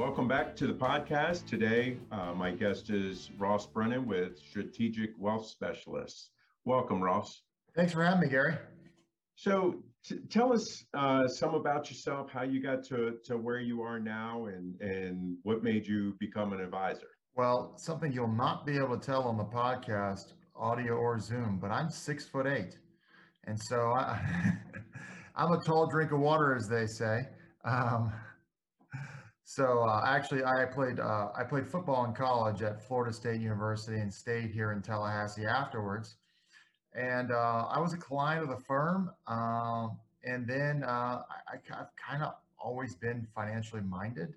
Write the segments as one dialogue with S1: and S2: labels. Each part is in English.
S1: Welcome back to the podcast. Today, uh, my guest is Ross Brannon with Strategic Wealth Specialists. Welcome, Ross.
S2: Thanks for having me, Gary.
S1: So, t- tell us uh, some about yourself, how you got to, to where you are now, and, and what made you become an advisor.
S2: Well, something you'll not be able to tell on the podcast, audio or Zoom, but I'm six foot eight. And so I, I'm a tall drink of water, as they say. Um, so uh, actually, I played uh, I played football in college at Florida State University and stayed here in Tallahassee afterwards. And uh, I was a client of the firm, um, and then uh, I, have kind of always been financially minded.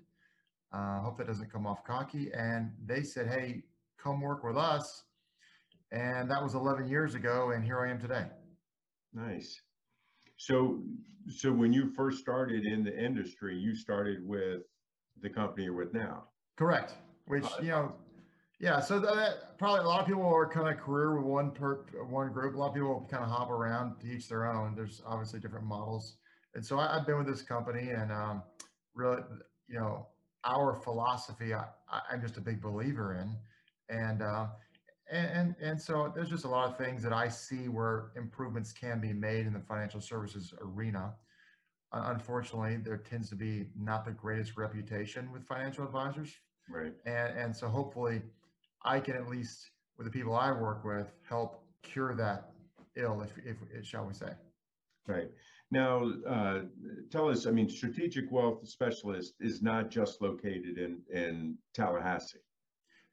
S2: I uh, hope that doesn't come off cocky. And they said, "Hey, come work with us," and that was 11 years ago, and here I am today.
S1: Nice. So, so when you first started in the industry, you started with the company you're with now.
S2: Correct. Which you know, yeah. So that probably a lot of people are kind of career with one per one group. A lot of people kind of hop around to each their own. There's obviously different models, and so I, have been with this company, and um, really, you know, our philosophy I, am just a big believer in, and. Uh, and, and and so there's just a lot of things that I see where improvements can be made in the financial services arena unfortunately, there tends to be not the greatest reputation with financial advisors.
S1: Right.
S2: And, and so hopefully I can at least, with the people I work with, help cure that ill, if, if, if shall we say.
S1: Right. Now, uh, tell us, I mean, Strategic Wealth Specialist is not just located in, in Tallahassee.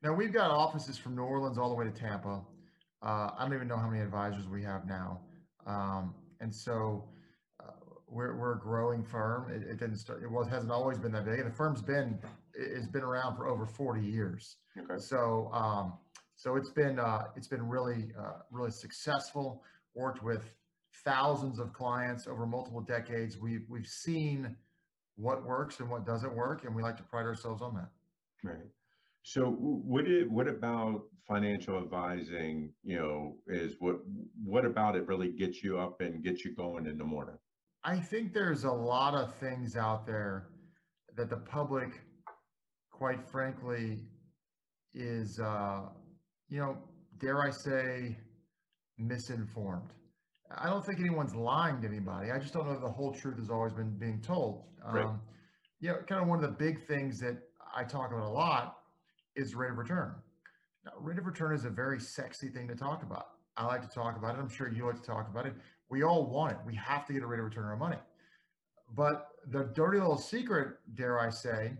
S2: Now, we've got offices from New Orleans all the way to Tampa. Uh, I don't even know how many advisors we have now. Um, and so we're, we're a growing firm. It, it didn't start, it was, hasn't always been that big. And the firm's been, it's been around for over 40 years.
S1: Okay.
S2: So, um, so it's been, uh, it's been really, uh, really successful, worked with thousands of clients over multiple decades. We've, we've seen what works and what doesn't work. And we like to pride ourselves on that.
S1: Right. So what it, what about financial advising, you know, is what, what about it really gets you up and gets you going in the morning?
S2: I think there's a lot of things out there that the public, quite frankly, is, uh, you know, dare I say, misinformed. I don't think anyone's lying to anybody. I just don't know if the whole truth has always been being told.
S1: Right. Um,
S2: you know, kind of one of the big things that I talk about a lot is rate of return. Now, rate of return is a very sexy thing to talk about. I like to talk about it. I'm sure you like to talk about it. We all want it. We have to get a rate of return on our money. But the dirty little secret, dare I say,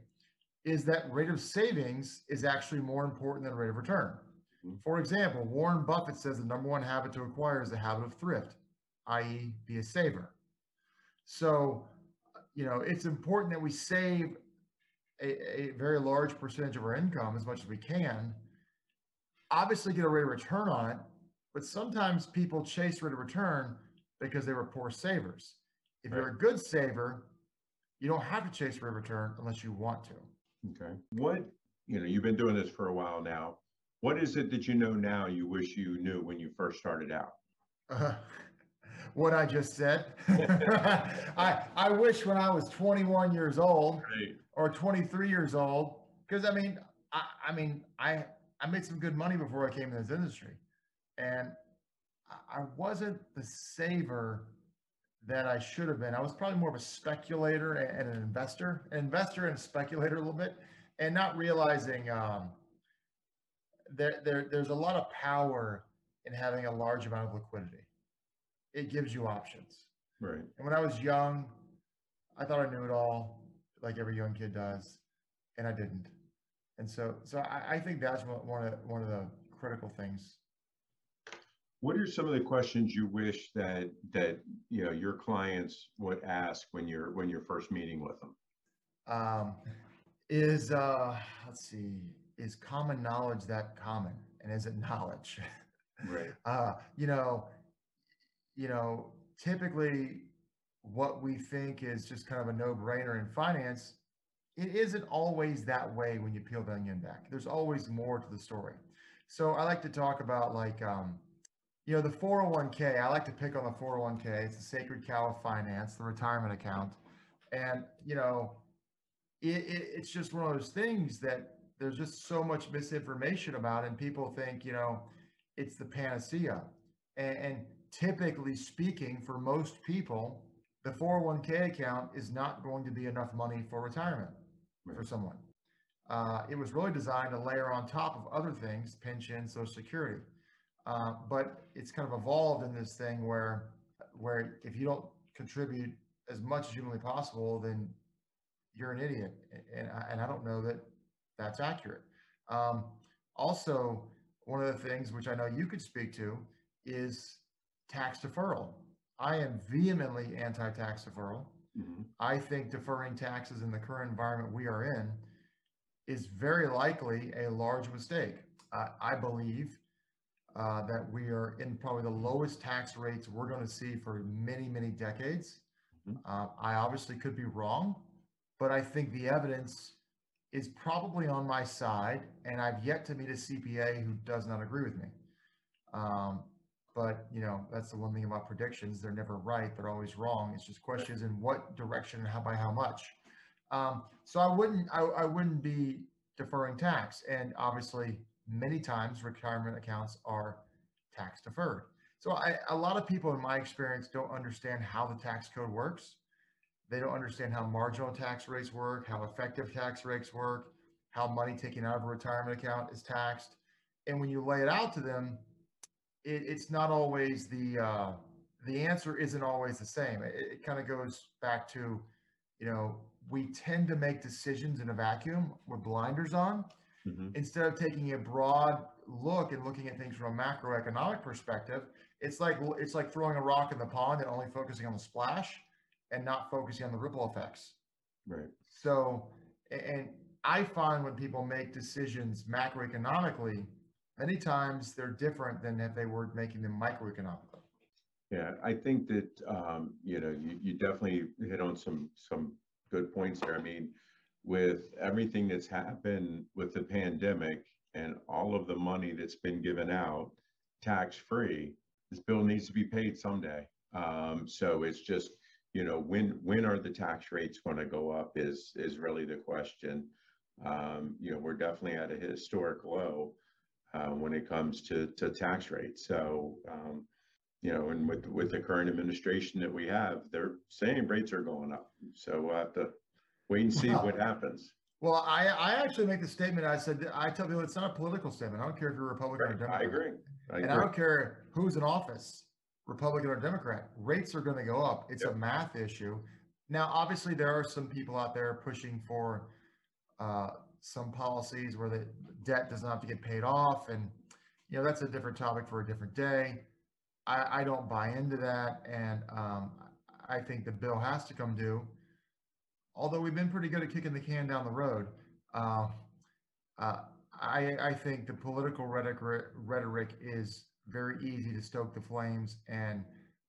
S2: is that rate of savings is actually more important than rate of return. Mm-hmm. For example, Warren Buffett says the number one habit to acquire is the habit of thrift, i.e., be a saver. So, you know, it's important that we save a, a, very large percentage of our income as much as we can. Obviously, get a rate of return on it, but sometimes people chase rate of return because they were poor savers. If right. you're a good saver, you don't have to chase for return unless you want to.
S1: Okay. What, you know, you've been doing this for a while now. What is it that you know now you wish you knew when you first started out?
S2: Uh, what I just said. I I wish when I was 21 years old
S1: right.
S2: or 23 years old, because I mean, I, I mean, I I made some good money before I came in this industry, and I wasn't the saver that I should have been. I was probably more of a speculator and an investor, an investor and a speculator a little bit, and not realizing um, there, there there's a lot of power in having a large amount of liquidity. It gives you options.
S1: Right.
S2: And when I was young, I thought I knew it all, like every young kid does, and I didn't. And so, so I, I think that's one of one of the critical things.
S1: What are some of the questions you wish that that you know your clients would ask when you're when you're first meeting with them?
S2: Um, is uh, let's see, is common knowledge that common, and is it knowledge?
S1: Right.
S2: uh, you know, you know, typically what we think is just kind of a no-brainer in finance, it isn't always that way when you peel the onion back. There's always more to the story. So I like to talk about like, um, you know, the 401k. I like to pick on the 401k. It's the sacred cow of finance, the retirement account, and you know, it, it, it's just one of those things that there's just so much misinformation about, and people think, you know, it's the panacea. And, and typically speaking, for most people, the 401k account is not going to be enough money for retirement right. for someone. Uh, it was really designed to layer on top of other things, pension, social security. Uh, but it's kind of evolved in this thing where, where if you don't contribute as much as humanly possible, then you're an idiot. And, and I don't know that that's accurate. Um, also, one of the things which I know you could speak to is tax deferral. I am vehemently anti-tax deferral. Mm-hmm. I think deferring taxes in the current environment we are in is very likely a large mistake. Uh, I believe uh, that we are in probably the lowest tax rates we're going to see for many, many decades. Mm-hmm. Uh, I obviously could be wrong, but I think the evidence is probably on my side, and I've yet to meet a CPA who does not agree with me. Um, but you know, that's the one thing about predictions. They're never right. They're always wrong. It's just questions in what direction and how by how much. Um, so I wouldn't, I, I wouldn't be deferring tax. And obviously many times retirement accounts are tax deferred. So I, a lot of people in my experience don't understand how the tax code works. They don't understand how marginal tax rates work, how effective tax rates work, how money taken out of a retirement account is taxed. And when you lay it out to them, it, it's not always the uh, the answer isn't always the same. It, it kind of goes back to, you know, we tend to make decisions in a vacuum with blinders on mm-hmm. instead of taking a broad look and looking at things from a macroeconomic perspective. It's like it's like throwing a rock in the pond and only focusing on the splash and not focusing on the ripple effects.
S1: Right.
S2: So, and I find when people make decisions macroeconomically, many times they're different than if they were making them microeconomically.
S1: Yeah, I think that um, you know you, you definitely hit on some some good points there. I mean, with everything that's happened with the pandemic and all of the money that's been given out tax free, this bill needs to be paid someday. Um, so it's just you know when when are the tax rates going to go up is is really the question. Um, you know we're definitely at a historic low uh, when it comes to, to tax rates. So, um, you know, and with, with the current administration that we have, they're saying rates are going up. So we'll have to wait and see wow. what happens.
S2: Well, I, I actually make the statement. I said, I tell people it's not a political statement. I don't care if you're Republican right. or Democrat.
S1: I agree. I
S2: and
S1: agree.
S2: I don't care who's in office, Republican or Democrat. Rates are going to go up. It's yep. a math issue. Now, obviously, there are some people out there pushing for uh, some policies where the debt does not have to get paid off. And, you know, that's a different topic for a different day. I, I don't buy into that. And um, I think the bill has to come due. Although we've been pretty good at kicking the can down the road. Uh, uh, I, I think the political rhetoric, rhetoric is very easy to stoke the flames. And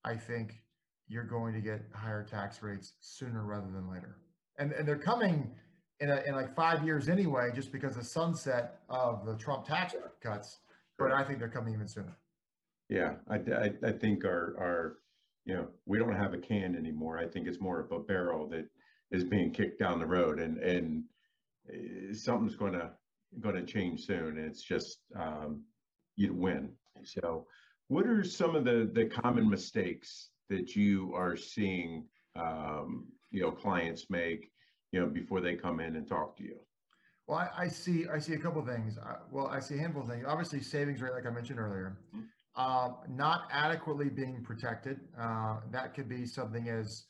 S2: I think you're going to get higher tax rates sooner rather than later. And, and they're coming in, a, in like five years anyway, just because the sunset of the Trump tax cuts. But I think they're coming even sooner.
S1: Yeah, I, I, I think our, our, you know, we don't have a can anymore. I think it's more of a barrel that is being kicked down the road, and and eh, something's going to going to change soon. It's just um, you win. So, what are some of the the common mistakes that you are seeing, um, you know, clients make, you know, before they come in and talk to you?
S2: Well, I, I see. I see a couple of things. I, well, I see a handful of things. Obviously, savings rate, like I mentioned earlier,
S1: Mhm.
S2: uh, not adequately being protected. Uh, that could be something as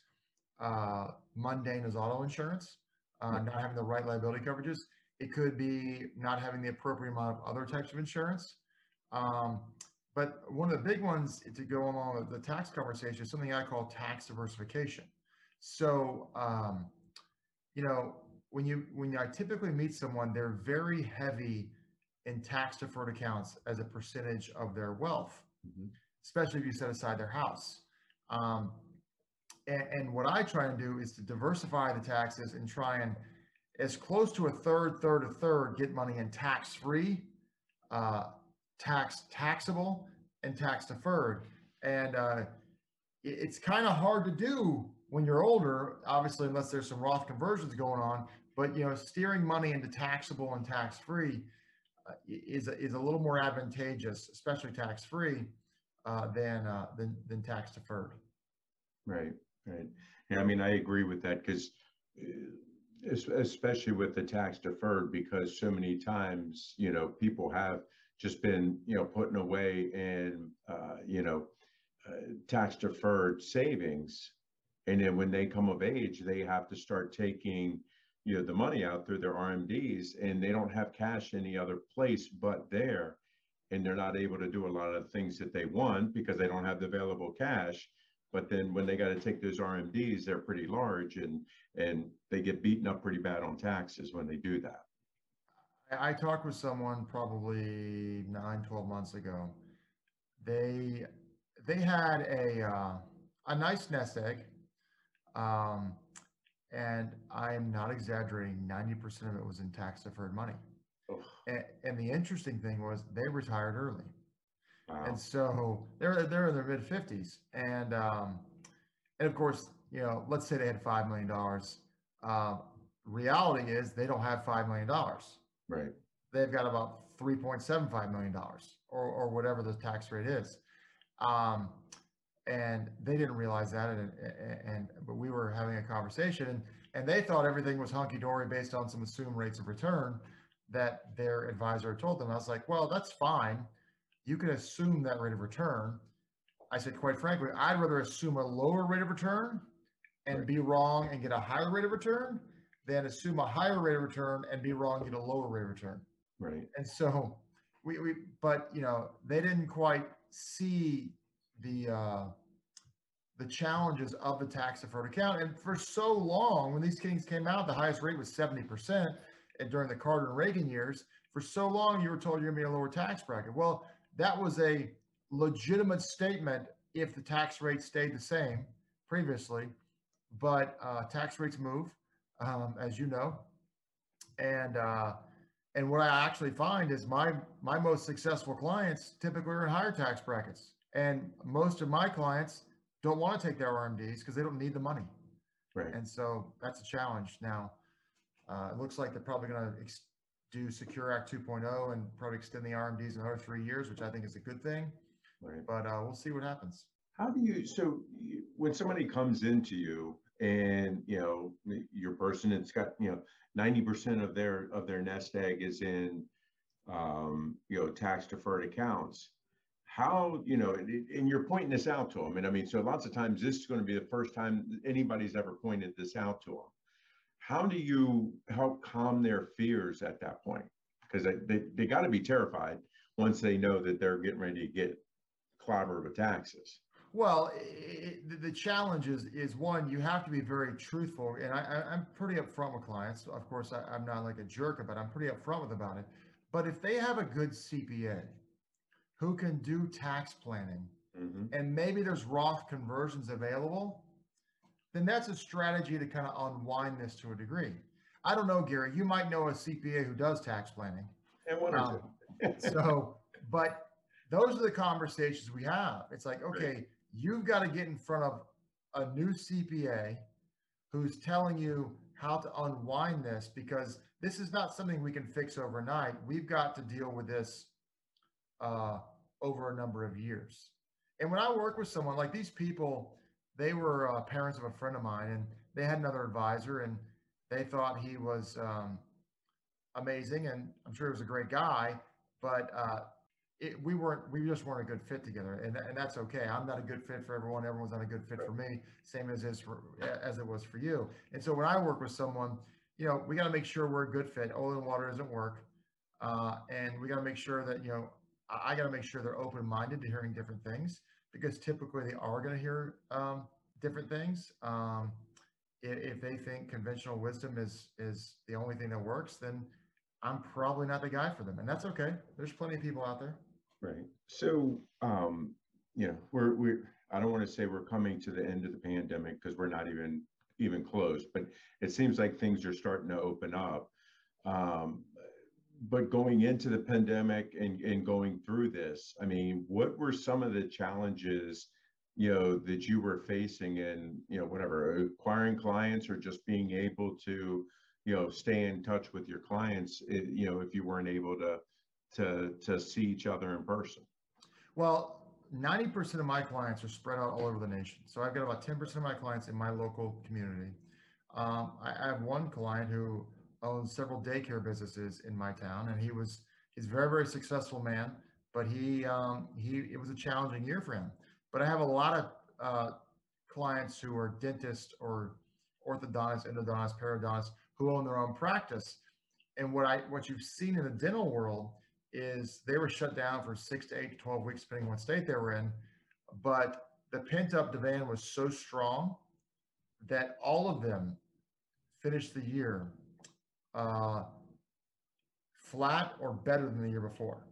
S2: uh, mundane as auto insurance, uh, not having the right liability coverages. It could be not having the appropriate amount of other types of insurance. Um, but one of the big ones to go along with the tax conversation is something I call tax diversification. So, um, you know, when you when I typically meet someone, they're very heavy in tax deferred accounts as a percentage of their wealth,
S1: Mhm.
S2: especially if you set aside their house. Um, and, what I try and do is to diversify the taxes and try and as close to a third, third, a third, get money in tax free, uh, tax taxable, and tax deferred. And uh, it- it's kind of hard to do when you're older, obviously, unless there's some Roth conversions going on. But you know, steering money into taxable and tax free uh, is is a little more advantageous, especially tax free, uh, than uh, than than tax deferred.
S1: Right, right. Yeah, I mean, I agree with that because especially with the tax deferred, because so many times, you know, people have just been, you know, putting away in, uh, you know, uh, tax deferred savings. And then when they come of age, they have to start taking, you know, the money out through their RMDs and they don't have cash any other place but there. And they're not able to do a lot of things that they want because they don't have the available cash. But then when they got to take those RMDs, they're pretty large and and they get beaten up pretty bad on taxes when they do that.
S2: I, I talked with someone probably nine, 12 months ago. They they had a uh, a nice nest egg, um, and I am not exaggerating. Ninety percent of it was in tax deferred money.
S1: Ugh.
S2: And, and the interesting thing was they retired early,
S1: Wow.
S2: and so they're they're in their mid fifties, and um, and of course, you know, let's say they had five million dollars. Uh, reality is they don't have five million dollars
S1: right.
S2: they've got about $3.75 million or, or whatever the tax rate is. Um, and they didn't realize that. And, and, and, but we were having a conversation and, and they thought everything was hunky dory based on some assumed rates of return that their advisor told them. I was like, well, that's fine. You can assume that rate of return. I said, quite frankly, I'd rather assume a lower rate of return and
S1: Right.
S2: be wrong and get a higher rate of return than assume a higher rate of return and be wrong and get a lower rate of return.
S1: Right.
S2: And so we, we but you know, they didn't quite see the uh the challenges of the tax deferred account. And for so long, when these things came out, the highest rate was 70% and during the Carter and Reagan years. For so long, you were told you're gonna be in a lower tax bracket. Well, that was a legitimate statement if the tax rate stayed the same previously, but uh, tax rates move, um, as you know, and uh, and what I actually find is my my most successful clients typically are in higher tax brackets, and most of my clients don't want to take their RMDs because they don't need the money,
S1: Right.
S2: and so that's a challenge. Now, uh, it looks like they're probably going to ex- do Secure Act 2.0 and probably extend the RMDs another three years, which I think is a good thing.
S1: Right.
S2: But uh, we'll see what happens.
S1: How do you, so you- when somebody comes into you and, you know, your person that's got, you know, ninety percent of their, of their nest egg is in, um, you know, tax deferred accounts. How, you know, and and you're pointing this out to them. And I mean, so lots of times this is going to be the first time anybody's ever pointed this out to them. How do you help calm their fears at that point? Because they, they, they got to be terrified once they know that they're getting ready to get clobbered with taxes.
S2: Well, i the, challenge is, is one, you have to be very truthful. And I, I'm pretty upfront with clients. Of course, I, I'm not like a jerk about it. I'm pretty upfront with about it. But if they have a good CPA who can do tax planning
S1: Mhm.
S2: and maybe there's Roth conversions available, then that's a strategy to kind of unwind this to a degree. I don't know, Gary, you might know a CPA who does tax planning.
S1: And one or
S2: Um,
S1: two.
S2: so, but those are the conversations we have. It's like, okay, you've got to get in front of a new CPA who's telling you how to unwind this because this is not something we can fix overnight. We've got to deal with this uh, over a number of years. And when I work with someone like these people, they were uh, parents of a friend of mine, and they had another advisor, and they thought he was um, amazing, and I'm sure he was a great guy, but uh, it, we weren't we just weren't a good fit together and, and that's okay. I'm not a good fit for everyone. Everyone's not a good fit for me. Same as is for as it was for you. And so when i work with someone you know we got to make sure we're a good fit. Oil and water doesn't work uh, and we got to make sure that you know i, I got to make sure they're open-minded to hearing different things because typically they are going to hear um, different things um, if, if they think conventional wisdom is is the only thing that works then I'm probably not the guy for them, and that's okay. There's plenty of people out there.
S1: Right. So, um, you know, we're we. I don't want to say we're coming to the end of the pandemic because we're not even even close, but it seems like things are starting to open up. Um, but going into the pandemic and, and going through this, I mean, what were some of the challenges, you know, that you were facing in, you know, whatever, acquiring clients or just being able to, you know, stay in touch with your clients, you know, if you weren't able to to to see each other in person?
S2: Well, 90% of my clients are spread out all over the nation. So I've got about 10% of my clients in my local community. Um, I, I, have one client who owns several daycare businesses in my town, and he was he's a very very successful man. But he um, he it was a challenging year for him. But I have a lot of uh, clients who are dentists or orthodontists, endodontists, periodontists who own their own practice. And what I what you've seen in the dental world is they were shut down for six to eight to 12 weeks, depending on what state they were in. But the pent up demand was so strong that all of them finished the year uh, flat or better than the year before.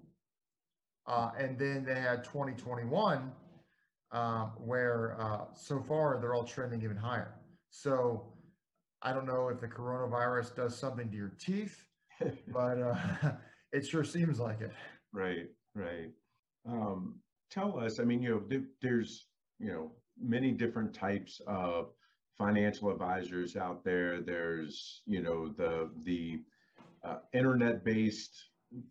S2: Uh, and then they had 2021, uh, where uh, so far they're all trending even higher. So I don't know if the coronavirus does something to your teeth, but uh, it sure seems like it.
S1: Right, right. Um, tell us, I mean, you know, th- there's, you know, many different types of financial advisors out there. There's, you know, the, the uh, internet-based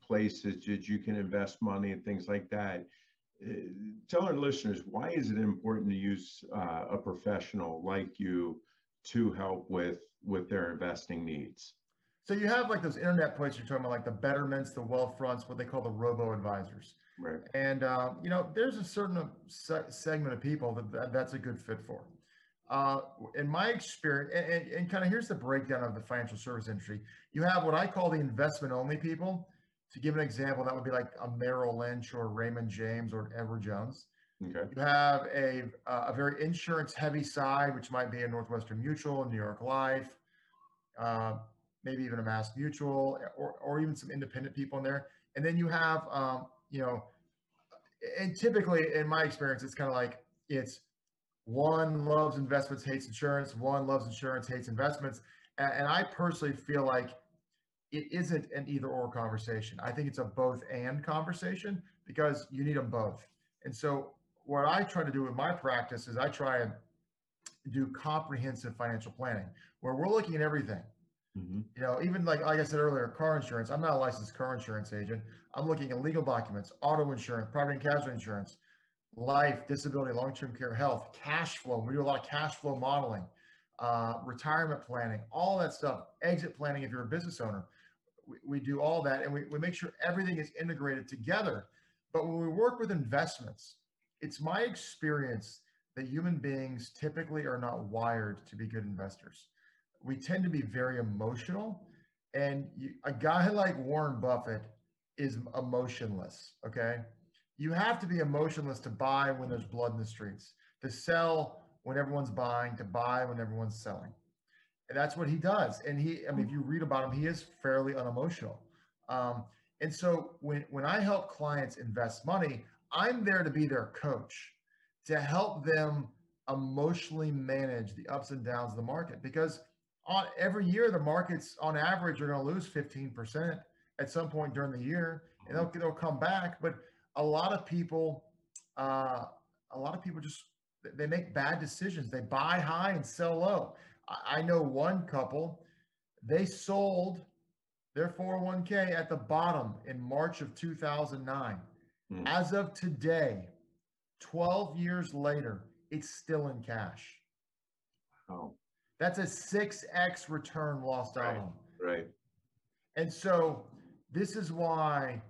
S1: places that you can invest money and things like that. Uh, tell our listeners, why is it important to use uh, a professional like you to help with, with their investing needs?
S2: So you have like those internet places you're talking about, like the Betterments, the Wealthfronts, what they call the robo advisors.
S1: Right.
S2: And uh, you know, there's a certain se- segment of people that, that, that's a good fit for. Uh, in my experience, and, and, and kind of here's the breakdown of the financial service industry. You have what I call the investment only people. To give an example, that would be like a Merrill Lynch or Raymond James or Edward Jones.
S1: Okay.
S2: You have a a very insurance heavy side, which might be a Northwestern Mutual, New York Life. Uh, maybe even a Mass Mutual, or, or even some independent people in there. And then you have, um, you know, and typically in my experience, it's kind of like it's one loves investments, hates insurance, one loves insurance, hates investments. And, and I personally feel like it isn't an either or conversation. I think it's a both and conversation because you need them both. And so what I try to do with my practice is I try and do comprehensive financial planning where we're looking at everything Mm-hmm. You know, even like like I said earlier, car insurance. I'm not a licensed car insurance agent. I'm looking at legal documents, auto insurance, property and casualty insurance, life, disability, long-term care, health, cash flow. We do a lot of cash flow modeling, uh, retirement planning, all that stuff. Exit planning if you're a business owner. We, we do all that, and we, we make sure everything is integrated together. But when we work with investments, it's my experience that human beings typically are not wired to be good investors we tend to be very emotional. And you, a guy like Warren Buffett is emotionless. Okay. You have to be emotionless to buy when there's blood in the streets, to sell when everyone's buying, to buy when everyone's selling. And that's what he does. And he, I mean, if you read about him, he is fairly unemotional. Um, and so when, when I help clients invest money, I'm there to be their coach to help them emotionally manage the ups and downs of the market because on every year the markets on average are going to lose 15% at some point during the year and they'll, they'll come back but a lot of people uh, a lot of people just they make bad decisions they buy high and sell low i, know one couple they sold their 401k at the bottom in march of 2009 mm. as of today 12 years later it's still in cash.
S1: Oh,
S2: That's a 6x return lost out
S1: Right.
S2: on.
S1: right.
S2: And so this is why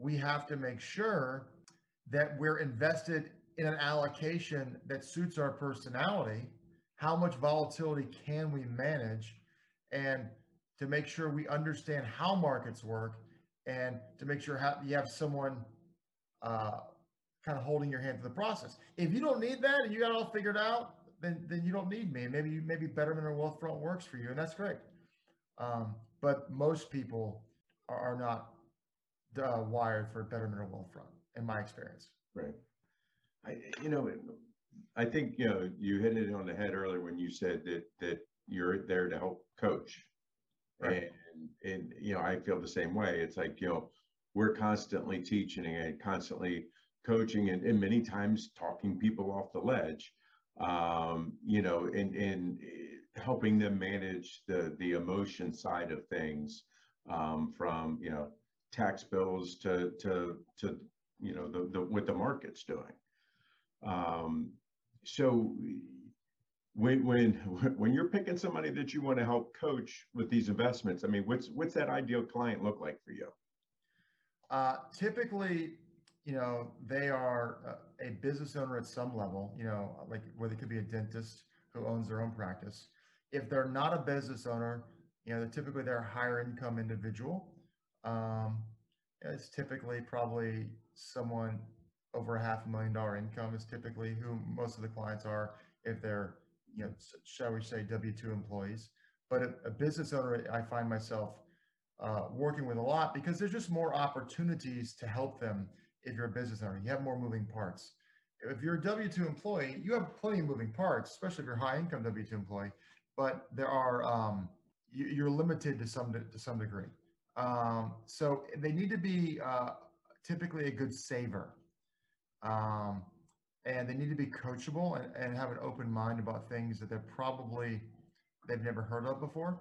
S2: we have to make sure that we're invested in an allocation that suits our personality. How much volatility can we manage? And to make sure we understand how markets work and to make sure how, you have someone uh, kind of holding your hand through the process. If you don't need that and you got all figured out, then then you don't need me. Maybe you maybe Betterment or Wealthfront works for you, and that's great. Um, but most people are, are not uh, wired for Betterment or Wealthfront, in my experience.
S1: Right. I, you know, I think, you know, you hit it on the head earlier when you said that, that you're there to help coach.
S2: Right.
S1: And, and, you know, I feel the same way. It's like, you know, we're constantly teaching and constantly coaching and, and many times talking people off the ledge. Um, you know, and, and helping them manage the, the emotion side of things. Um, from, you know, tax bills to, to, to, you know, the, the, what the market's doing. Um, so when, when, when you're picking somebody that you want to help coach with these investments, I mean, what's, what's that ideal client look like for you?
S2: Uh, typically, you know, they are a business owner at some level, you know, like where they could be a dentist who owns their own practice. If they're not a business owner, you know, they're typically they're a higher income individual. Um, it's typically probably someone over a half a million dollar income is typically who most of the clients are if they're, you know, shall we say W-2 employees. But a, a business owner, I find myself uh, working with a lot because there's just more opportunities to help them if you're a business owner. You have more moving parts. If you're a W 2 employee, you have plenty of moving parts, especially if you're high income W 2 employee, but there are, um, you, you're limited to some, to some degree. Um, so they need to be uh, typically a good saver. Um, and they need to be coachable and, and have an open mind about things that they're probably they've never heard of before.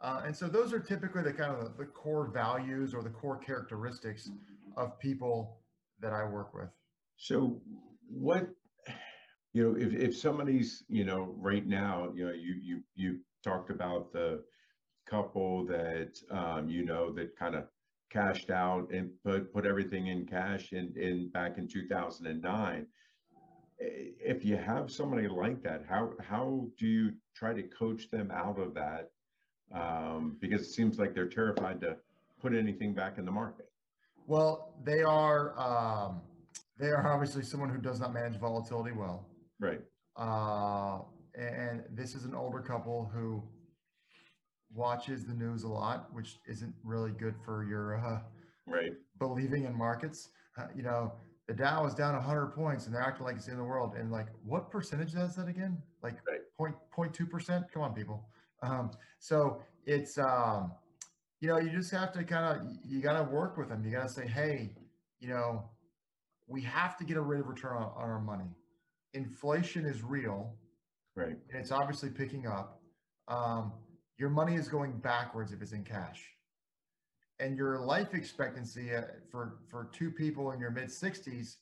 S2: Uh, and so those are typically the kind of the, the core values or the core characteristics of people that I work with.
S1: So what, you know, if, if somebody's, you know, right now, you know, you, you, you talked about the couple that, um, you know, that kind of cashed out and put, put everything in cash in, in back in 2009. If you have somebody like that, how, how do you try to coach them out of that? Um, because it seems like they're terrified to put anything back in the market.
S2: Well, they are um, they are obviously someone who does not manage volatility well.
S1: Right.
S2: Uh, and this is an older couple who watches the news a lot, which isn't really good for your uh,
S1: Right.
S2: believing in markets. Uh, you know, the Dow is down 100 points and they're acting like it's in the world. And like, what percentage is that again? Like
S1: Right.
S2: point point two percent? Come on, people. Um, so it's um, you know, you just have to kind of you got to work with them. You got to say, hey, you know, we have to get a rate of return on, on our money. Inflation is real
S1: Right.
S2: and it's obviously picking up. Um, your money is going backwards if it's in cash, and your life expectancy uh, for for two people in your mid 60s,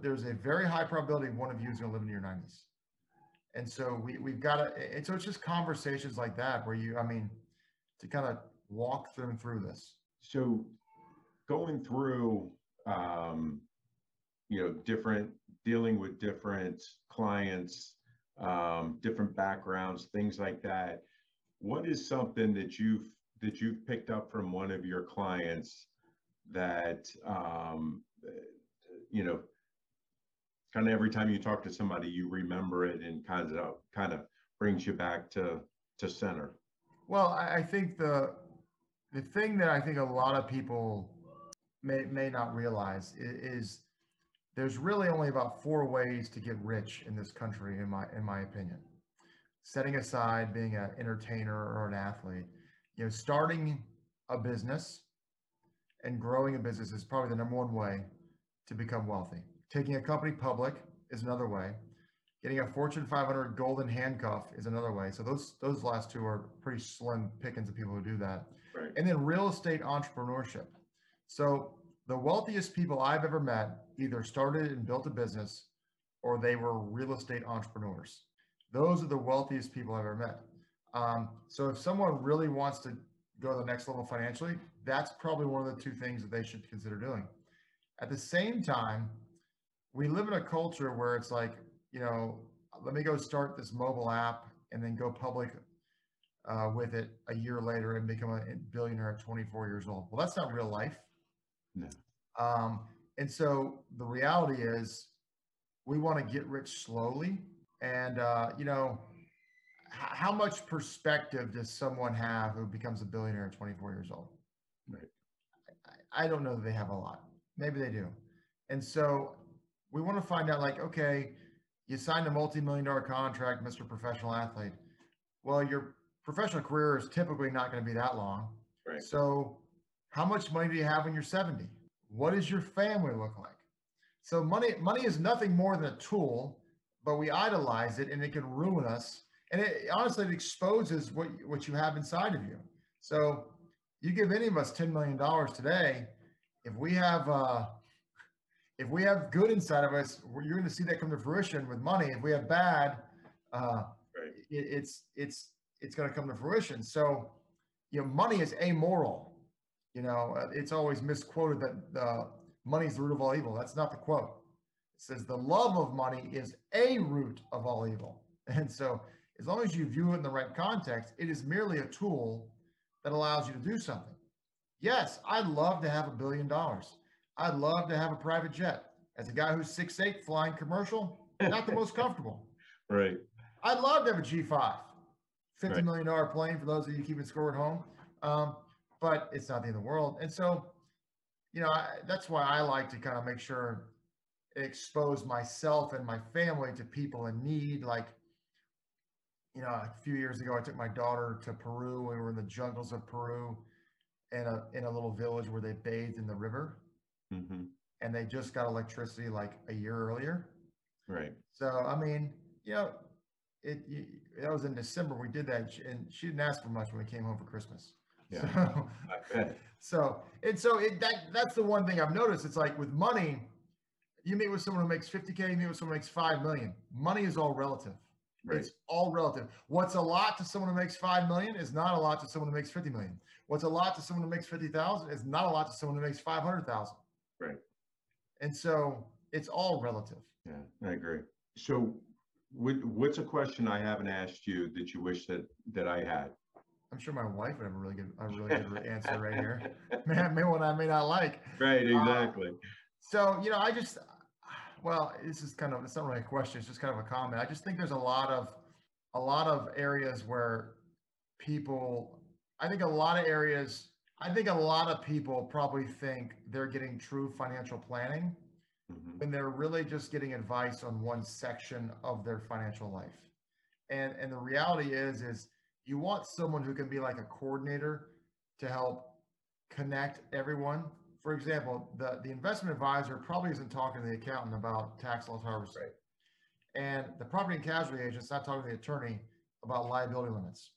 S2: there's a very high probability one of you is going to live in your 90s. And so we we've got to, and so it's just conversations like that where you, I mean, to kind of walk them through this.
S1: So going through, um, you know, different, dealing with different clients, um, different backgrounds, things like that. What is something that you've, that you've picked up from one of your clients that, um, you know, kind of every time you talk to somebody, you remember it and kind of, kind of brings you back to, to center?
S2: Well, I, think the the thing that I think a lot of people may may not realize is, is there's really only about four ways to get rich in this country, in my in my opinion. Setting aside being an entertainer or an athlete, you know, starting a business and growing a business is probably the number one way to become wealthy. Taking a company public is another way. Getting a Fortune 500 golden handcuff is another way. So those those last two are pretty slim pickings of people who do that.
S1: Right.
S2: And then real estate entrepreneurship. So the wealthiest people I've ever met either started and built a business or they were real estate entrepreneurs. Those are the wealthiest people I've ever met. Um, so if someone really wants to go to the next level financially, that's probably one of the two things that they should consider doing. At the same time, we live in a culture where it's like, you know, let me go start this mobile app and then go public uh, with it a year later and become a billionaire at 24 years old. Well, that's not real life.
S1: No.
S2: Um, and so the reality is, we want to get rich slowly. And uh, you know, how much perspective does someone have who becomes a billionaire at 24 years old?
S1: Right.
S2: I, I don't know that they have a lot. Maybe they do. And so we want to find out, like, okay, you signed a multi-million dollar contract, Mr. Professional Athlete. Well, your professional career is typically not going to be that long.
S1: Right.
S2: So, how much money do you have when you're 70? What does your family look like? So, money money is nothing more than a tool, but we idolize it, and it can ruin us. And it honestly it exposes what what you have inside of you. So, you give any of us 10 million dollars today, if we have uh, if we have good inside of us, you're going to see that come to fruition with money. If we have bad, uh,
S1: Right.
S2: it, it's it's it's going to come to fruition. So, you know, money is amoral. You know, uh, it's always misquoted that uh, money is the root of all evil. That's not the quote. It says the love of money is a root of all evil. And so, as long as you view it in the right context, it is merely a tool that allows you to do something. Yes, I'd love to have a billion dollars. I'd love to have a private jet. As a guy who's six eight flying commercial, not the most comfortable.
S1: Right.
S2: I'd love to have a G5, fifty
S1: Right.
S2: million dollar plane for those of you keeping score at home. Um, but it's not the end of the world. And so, you know, I, that's why I like to kind of make sure expose myself and my family to people in need. Like, you know, a few years ago, I took my daughter to Peru. We were in the jungles of Peru, in a in a little village where they bathed in the river,
S1: hmm
S2: and they just got electricity like a year earlier.
S1: Right.
S2: So I mean, you know, it, it that was in December we did that, and she- didn't ask for much when we came home for Christmas.
S1: Yeah.
S2: So, so and so it that that's the one thing I've noticed. It's like with money, you meet with someone who makes 50k, you meet with someone who makes five million. Money is all relative.
S1: Right.
S2: It's all relative. What's a lot to someone who makes five million is not a lot to someone who makes 50 million. What's a lot to someone who makes 50,000 is not a lot to someone who makes 500,000.
S1: Right.
S2: And so it's all relative.
S1: Yeah, I agree. So what, what's a question I haven't asked you that you wish that, that I had?
S2: I'm sure my wife would have a really good, a really good answer right here. Man, maybe one I may not like.
S1: Right,
S2: Uh,
S1: exactly.
S2: So, you know, I just, well, this is kind of, it's not really a question. It's just kind of a comment. I just think there's a lot of, a lot of areas where people, I think a lot of areas, I think a lot of people probably think they're getting true financial planning
S1: Mhm.
S2: when they're really just getting advice on one section of their financial life. And and the reality is is you want someone who can be like a coordinator to help connect everyone. For example, the the investment advisor probably isn't talking to the accountant about tax loss harvesting.
S1: Right.
S2: And the property and casualty agent's not talking to the attorney about liability limits.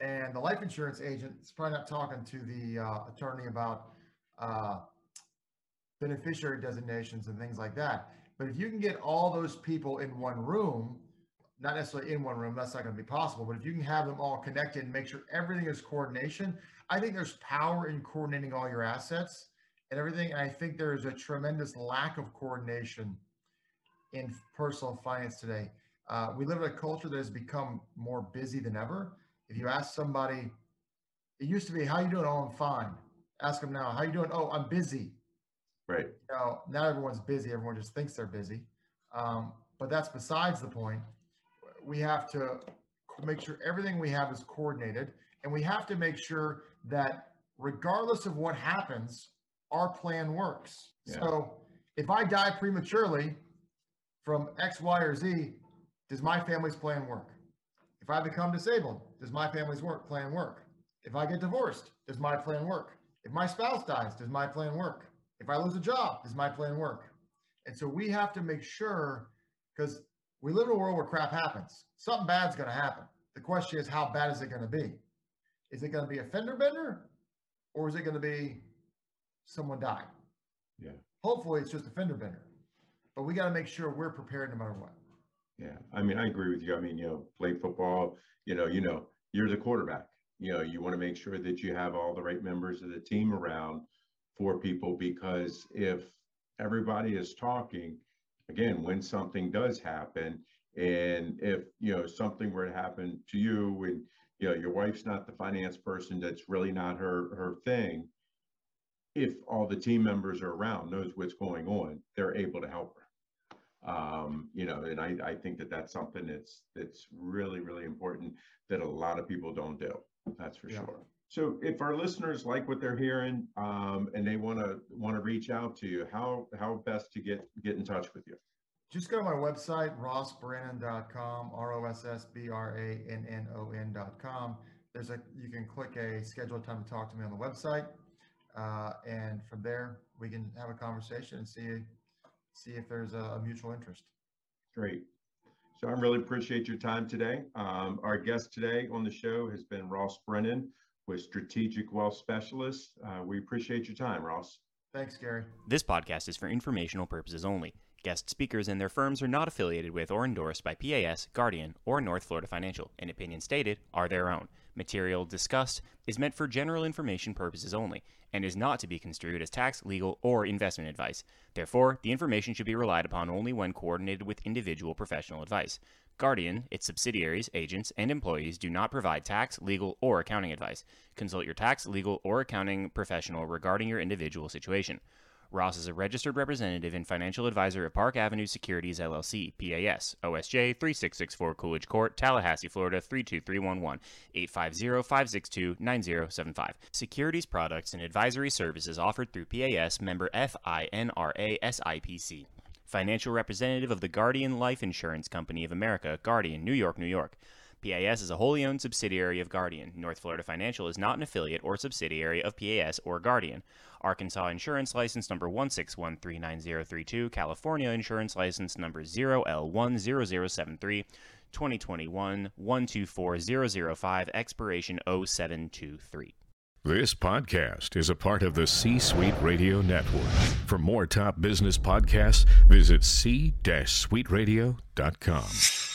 S2: And the life insurance agent is probably not talking to the uh, attorney about uh, beneficiary designations and things like that. But if you can get all those people in one room, not necessarily in one room, that's not going to be possible. But if you can have them all connected and make sure everything is coordination, I think there's power in coordinating all your assets and everything. And I think there is a tremendous lack of coordination in personal finance today. Uh, we live in a culture that has become more busy than ever. If you ask somebody, it used to be, "How you doing?" "Oh, I'm fine." Ask them now, "How you doing?" "Oh, I'm busy."
S1: Right,
S2: you know, not everyone's busy. Everyone just thinks they're busy. Um, but that's besides the point. We have to make sure everything we have is coordinated, and we have to make sure that regardless of what happens, our plan works.
S1: Yeah.
S2: So if I die prematurely from X, Y, or Z, does my family's plan work? If I become disabled, does my family's work plan work? If I get divorced, does my plan work? If my spouse dies, does my plan work? If I lose a job, does my plan work? And so we have to make sure because we live in a world where crap happens. Something bad's going to happen. The question is, how bad is it going to be? Is it going to be a fender bender or is it going to be someone died?
S1: Yeah.
S2: Hopefully, it's just a fender bender. but we got to make sure we're prepared no matter what.
S1: Yeah, I mean, I agree with you. I mean, you know, play football. You know, you know, you're the quarterback. You know, you want to make sure that you have all the right members of the team around for people because if everybody is talking, again, when something does happen, and if you know something were to happen to you, and you know your wife's not the finance person, that's really not her her thing. If all the team members are around, knows what's going on, they're able to help her um, you know, and I, I think that that's something that's that's really really important that a lot of people don't do. That's for yeah. sure. So, if our listeners like what they're hearing um, and they want to want to reach out to you, how how best to get get in touch with you?
S2: Just go to my website, rossbrannon.com, R O S S B R A N N O N.com. There's a you can click a schedule time to talk to me on the website, uh, and from there we can have a conversation and see see if there's a, a mutual interest.
S1: Great. So I really appreciate your time today. Um, our guest today on the show has been Ross Brannon with Strategic Wealth Specialists. Uh, we appreciate your time, Ross.
S2: Thanks, Gary.
S3: This podcast is for informational purposes only. Guest speakers and their firms are not affiliated with or endorsed by PAS, Guardian, or North Florida Financial, and opinions stated are their own. Material discussed is meant for general information purposes only and is not to be construed as tax, legal, or investment advice. Therefore, the information should be relied upon only when coordinated with individual professional advice. Guardian, its subsidiaries, agents, and employees do not provide tax, legal, or accounting advice. Consult your tax, legal, or accounting professional regarding your individual situation. Ross is a registered representative and financial advisor of Park Avenue Securities LLC, PAS, OSJ 3664 Coolidge Court, Tallahassee, Florida 32311, 850-562-9075. Securities products and advisory services offered through PAS member FINRA SIPC. Financial representative of the Guardian Life Insurance Company of America, Guardian, New York, New York. PAS is a wholly owned subsidiary of Guardian. North Florida Financial is not an affiliate or subsidiary of PAS or Guardian. Arkansas Insurance License number 161390032, California Insurance License number 0L10073, 2021 124005, expiration 0723.
S4: This podcast is a part of the C Suite Radio Network. For more top business podcasts, visit c-suiteradio.com.